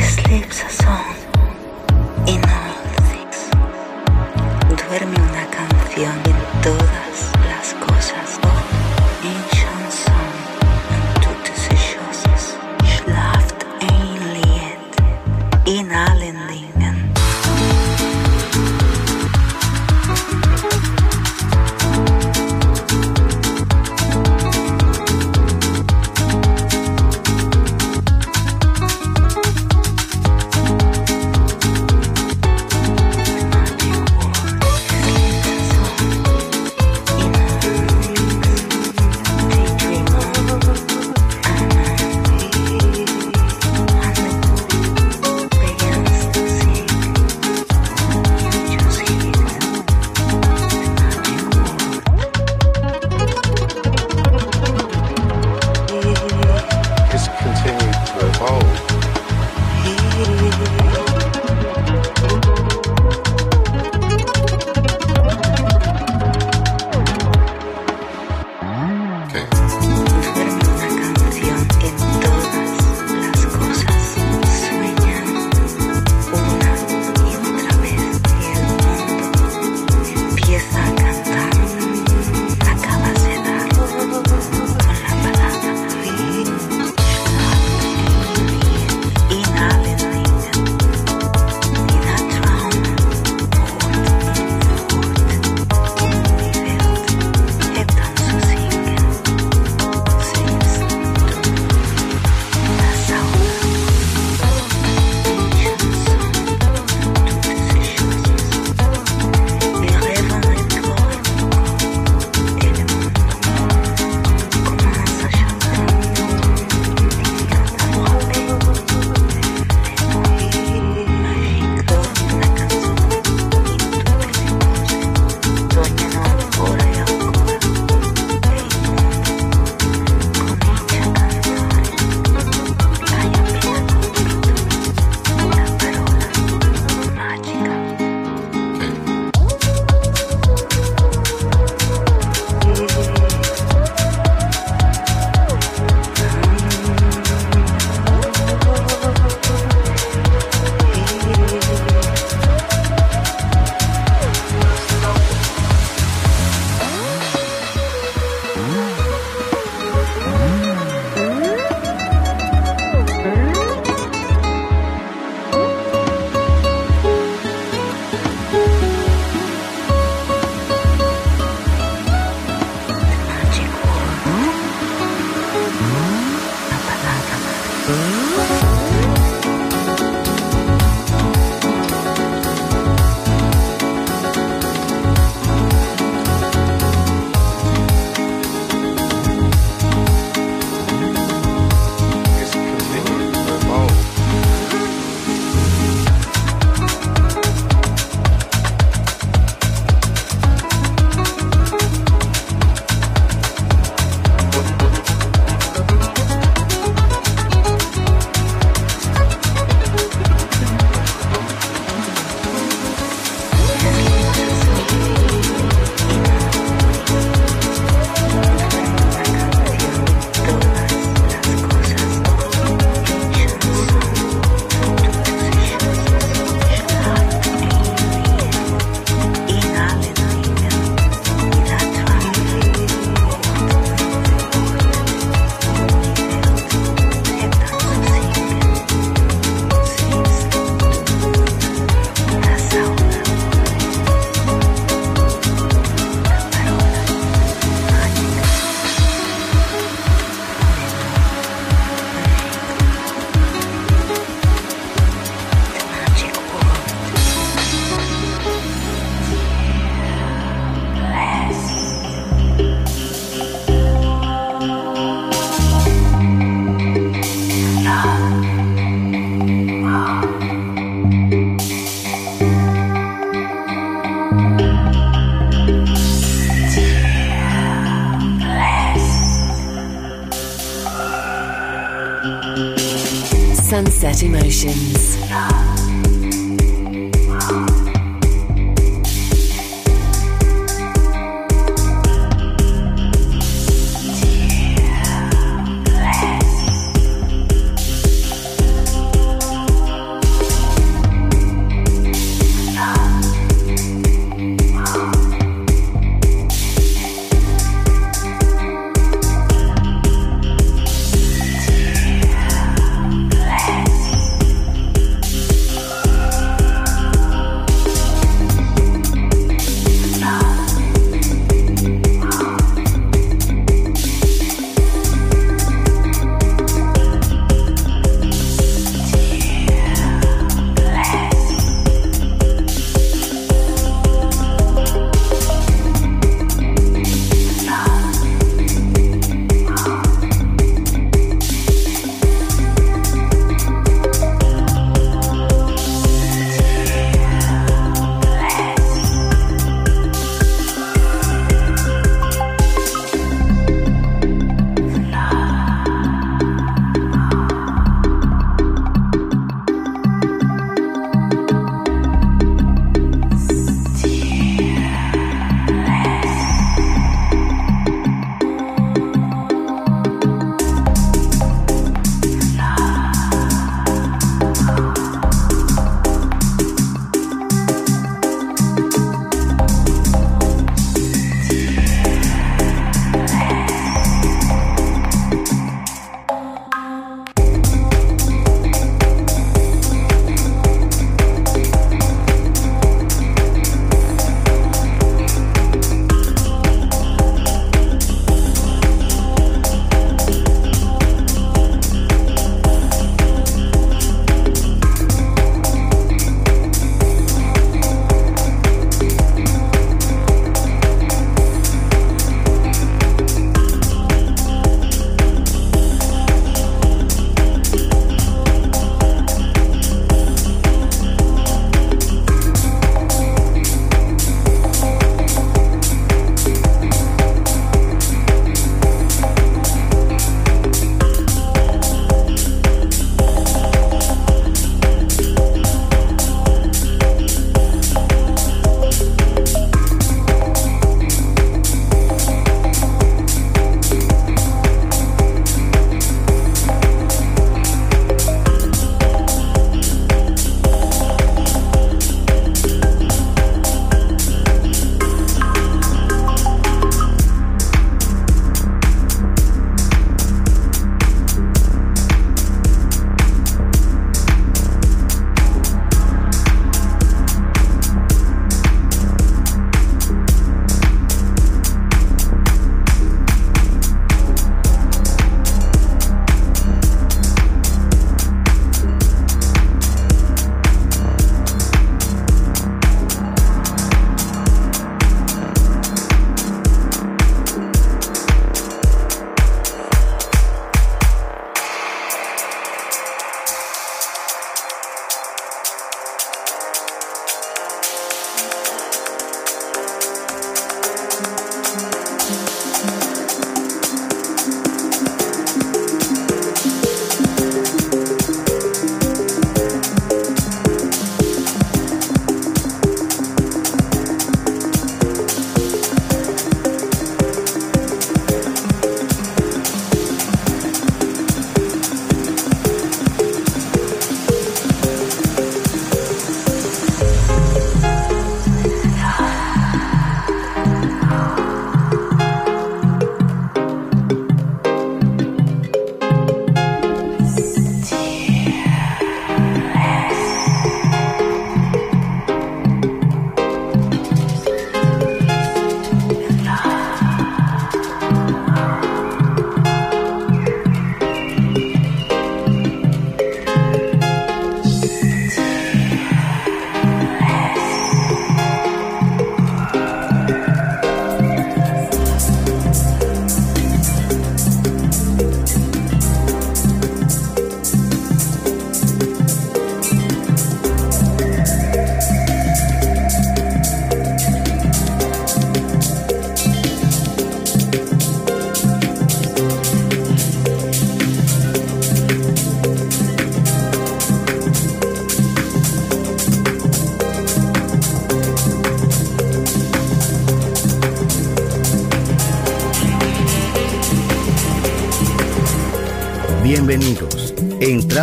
sleeps a song. emotions.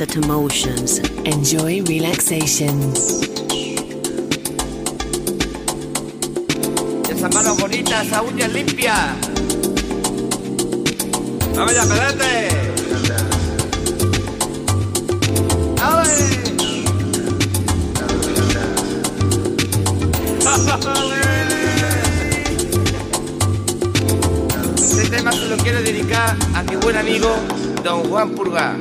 emotions. Enjoy relaxations. Esas manos bonitas, esa uña limpia. ¡Vamos ya, pedete! Este tema se lo quiero dedicar a mi buen amigo Don Juan Purga.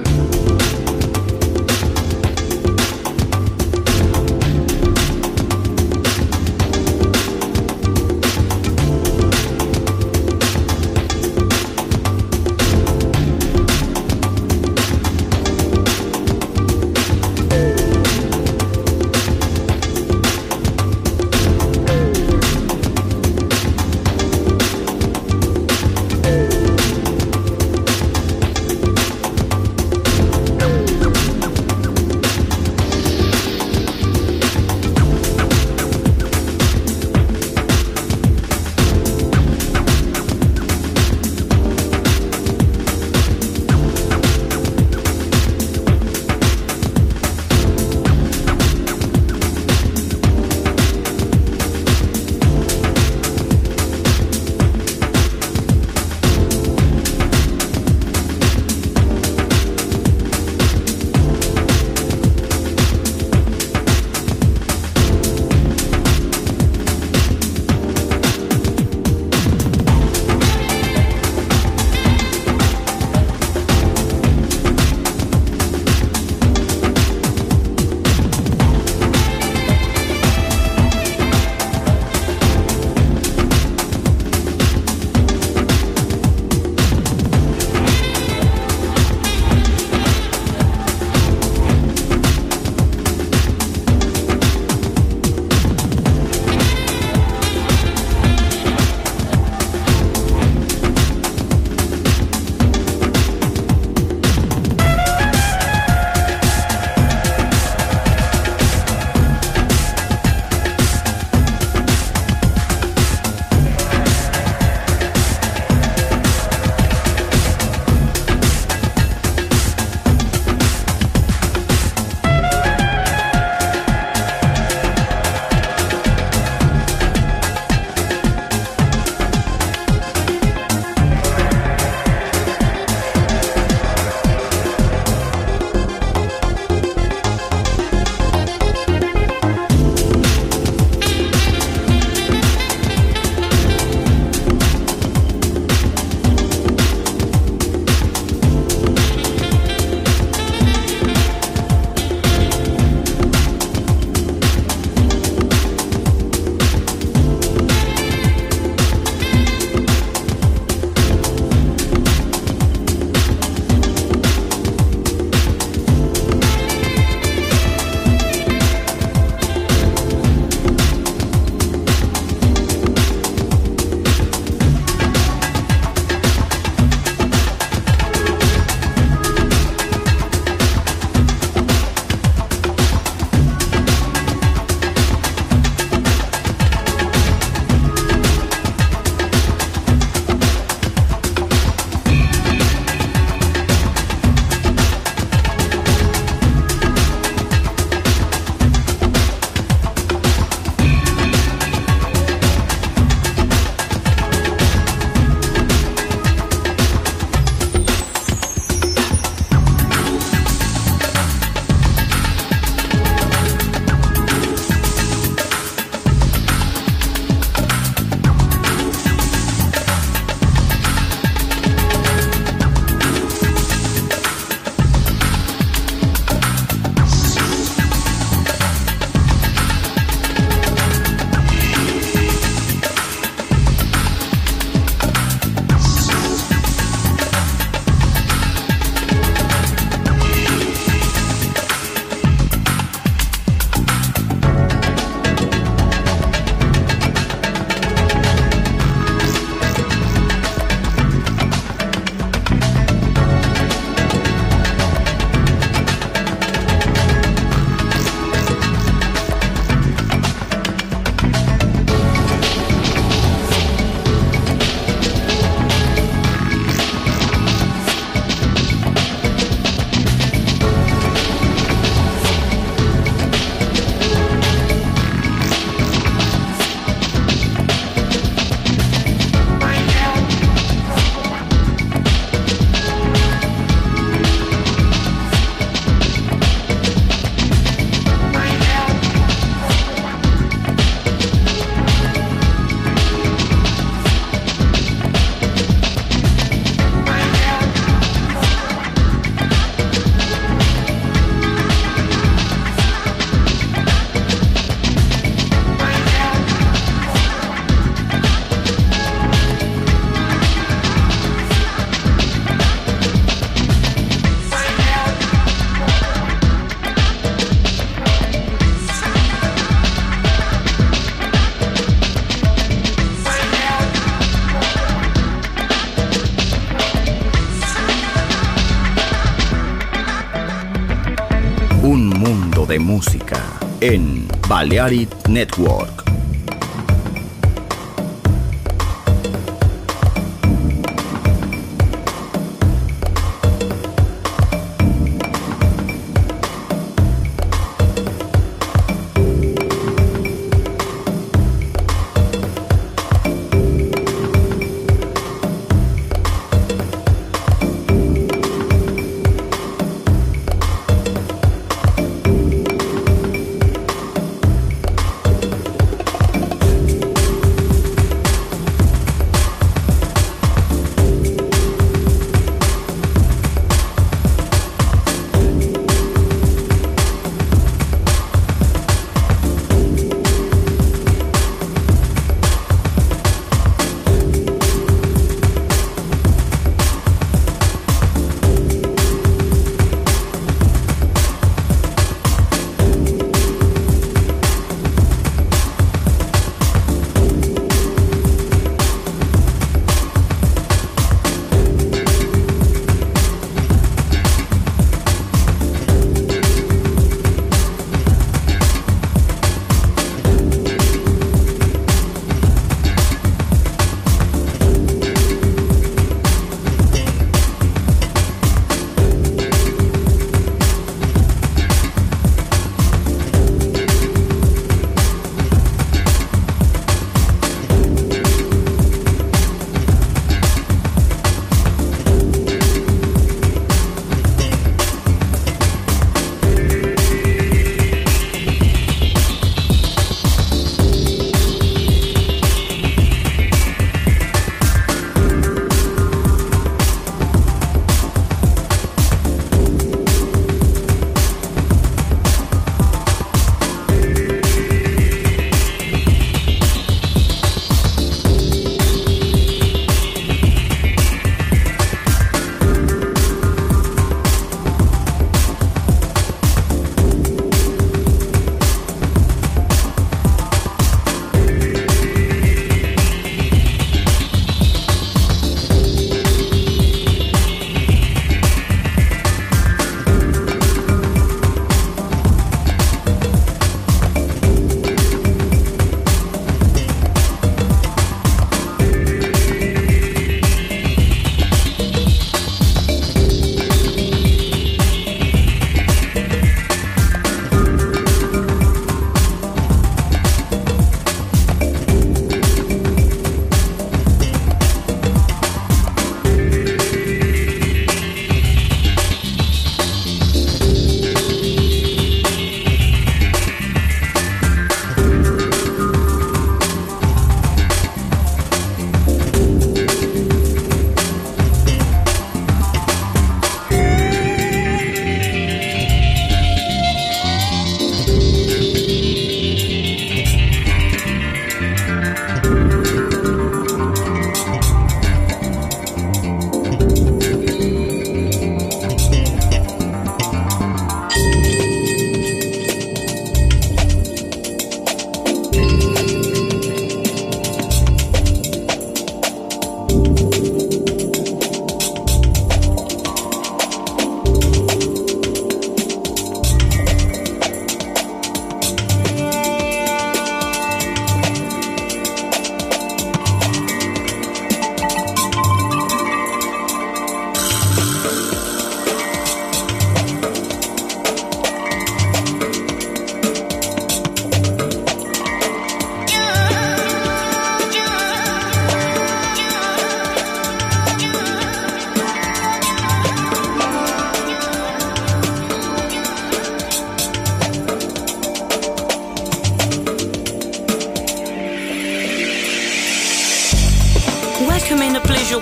Balearic Network.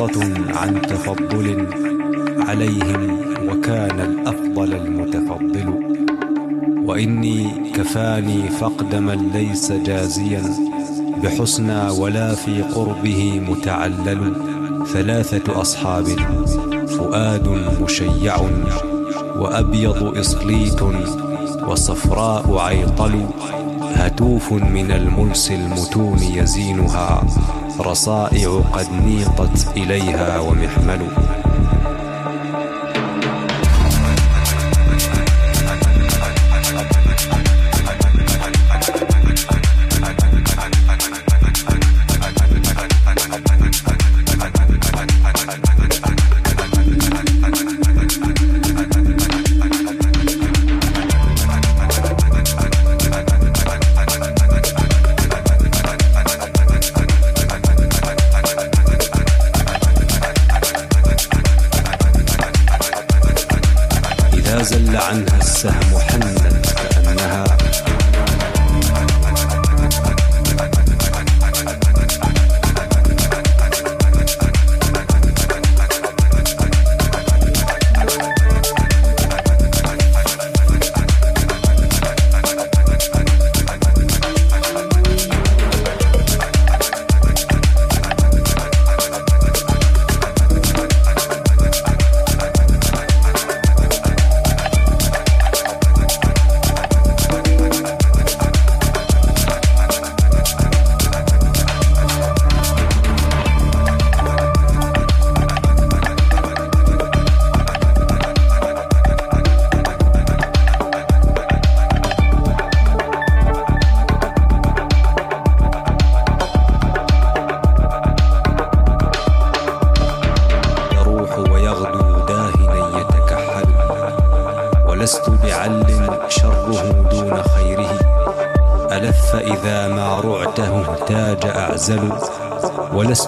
بسطة عن تفضل عليهم وكان الأفضل المتفضل. وإني كفاني فقد من ليس جازيا بحسنى ولا في قربه متعلل. ثلاثة أصحاب فؤاد مشيع وأبيض إصليت وصفراء عيطل هتوف من الملس المتون يزينها. رصائع قد نيقت إليها ومحمل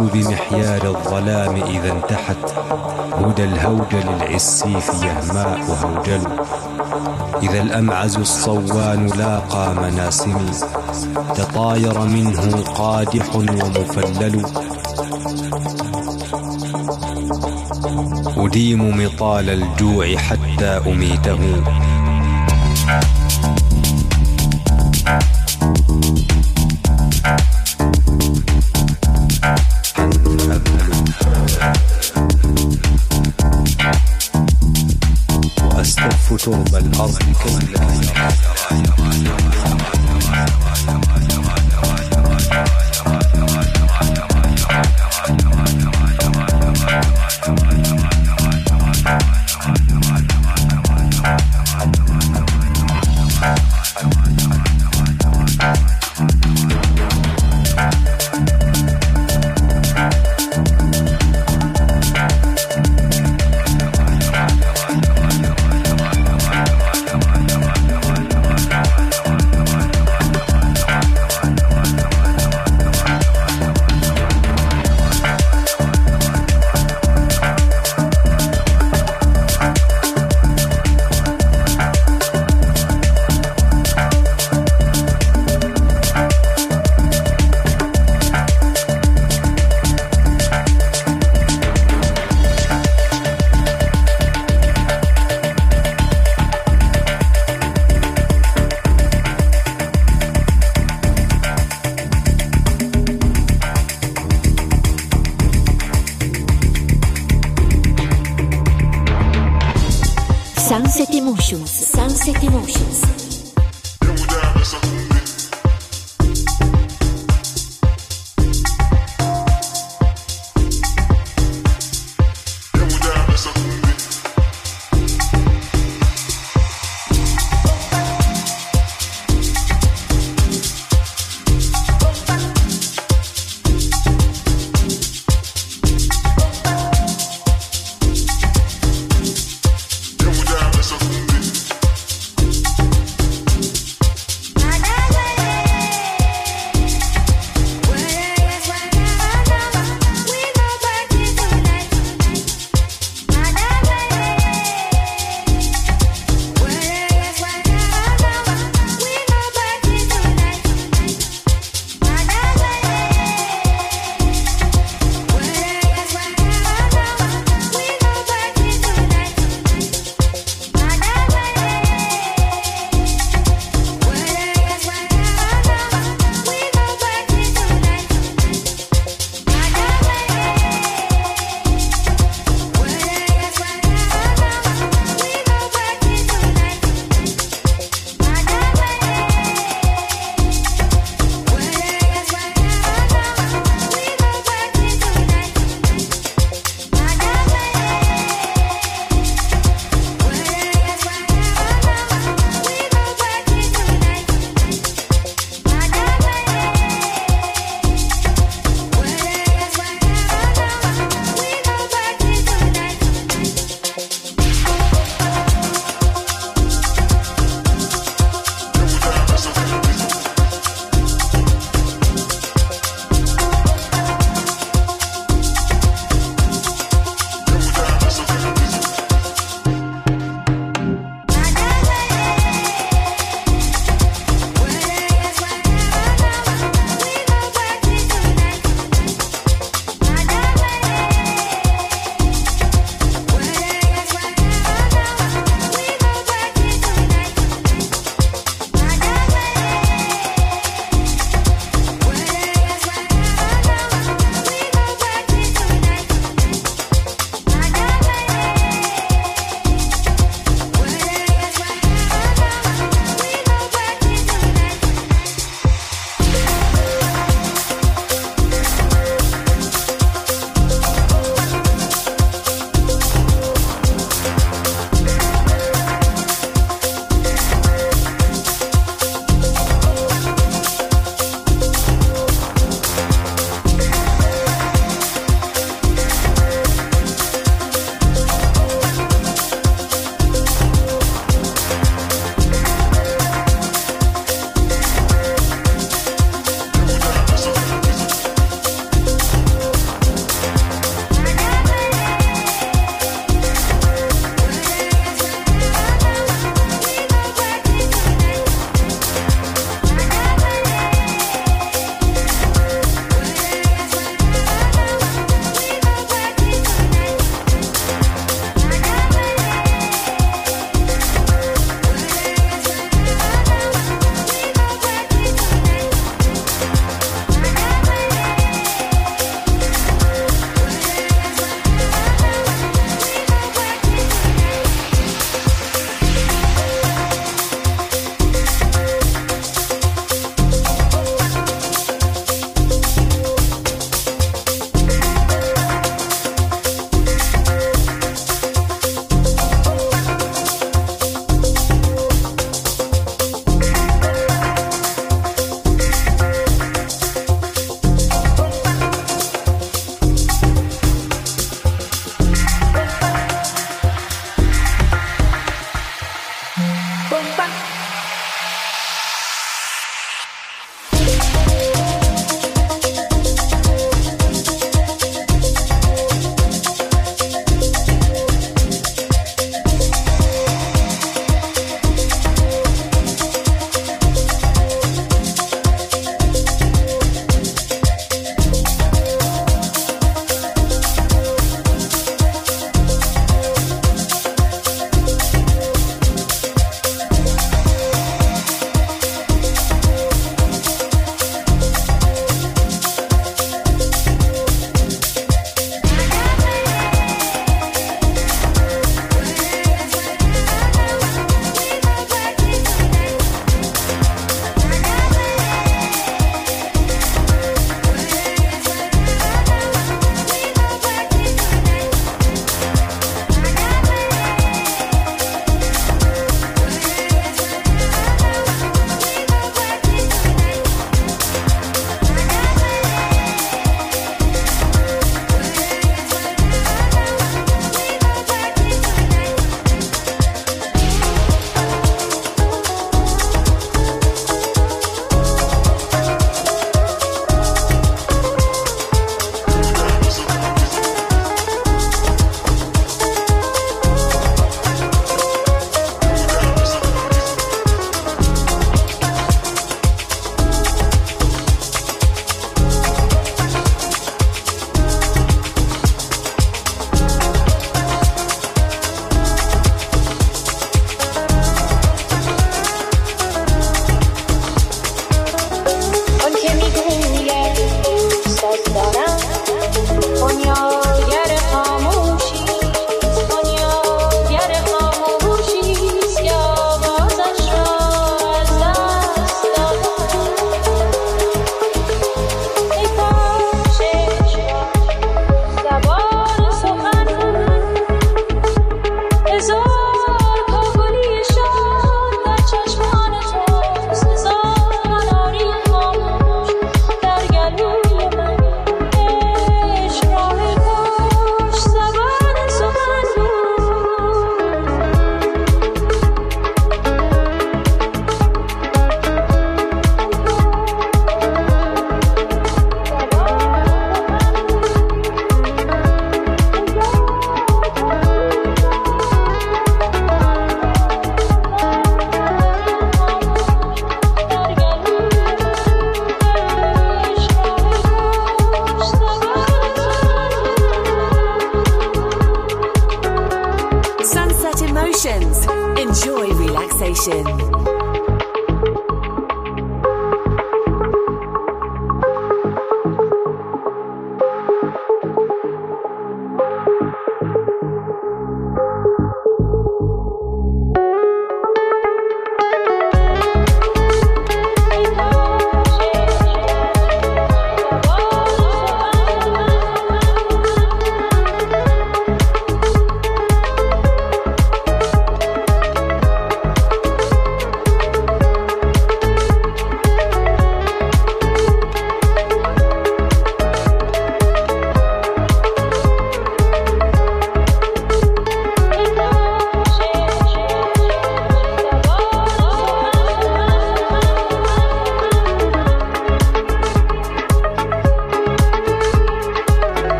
ولست بمحيال الظلام إذا انتحت. هدى الهوجل العسيف يهماء هوجل إذا الأمعز الصوان لاقى مناسمي تطاير منه قادح ومفلل. أديم مطال الجوع حتى أميته.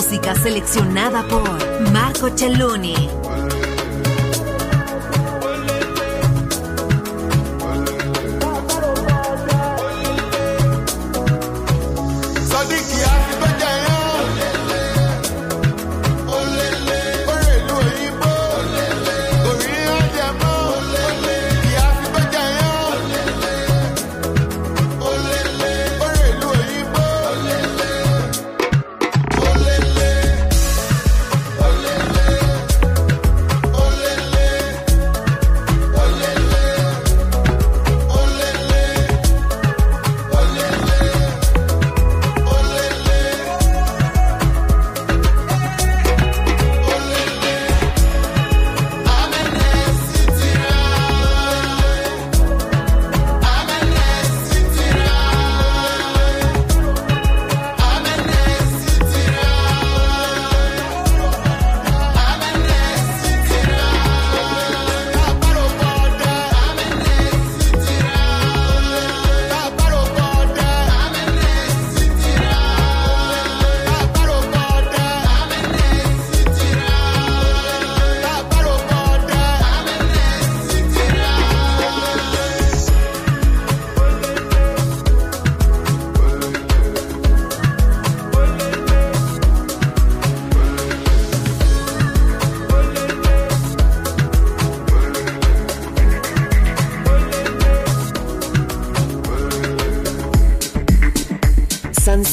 Música seleccionada por Marco Celloni.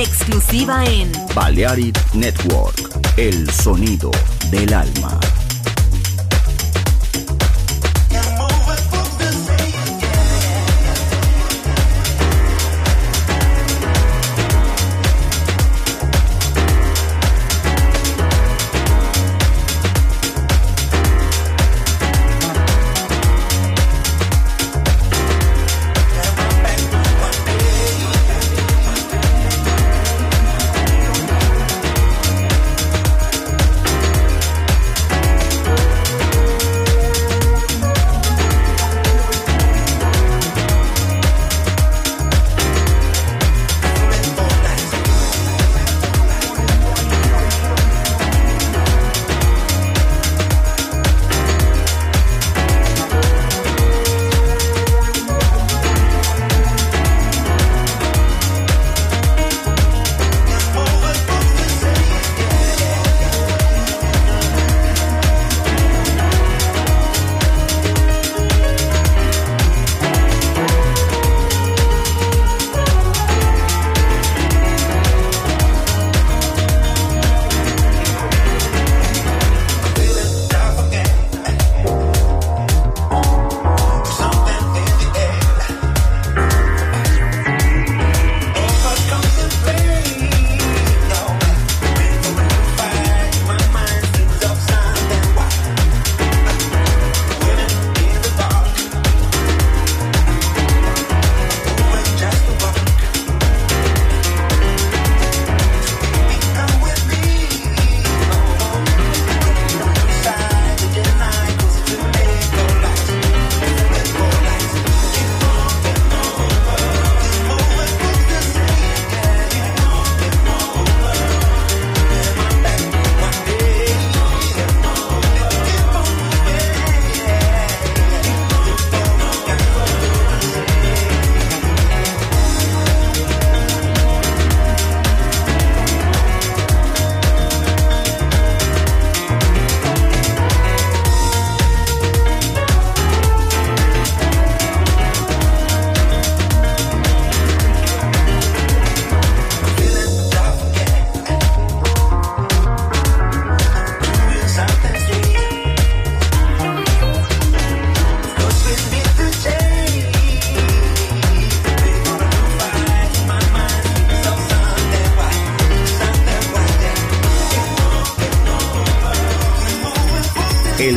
Exclusiva en Balearic Network, el sonido del alma.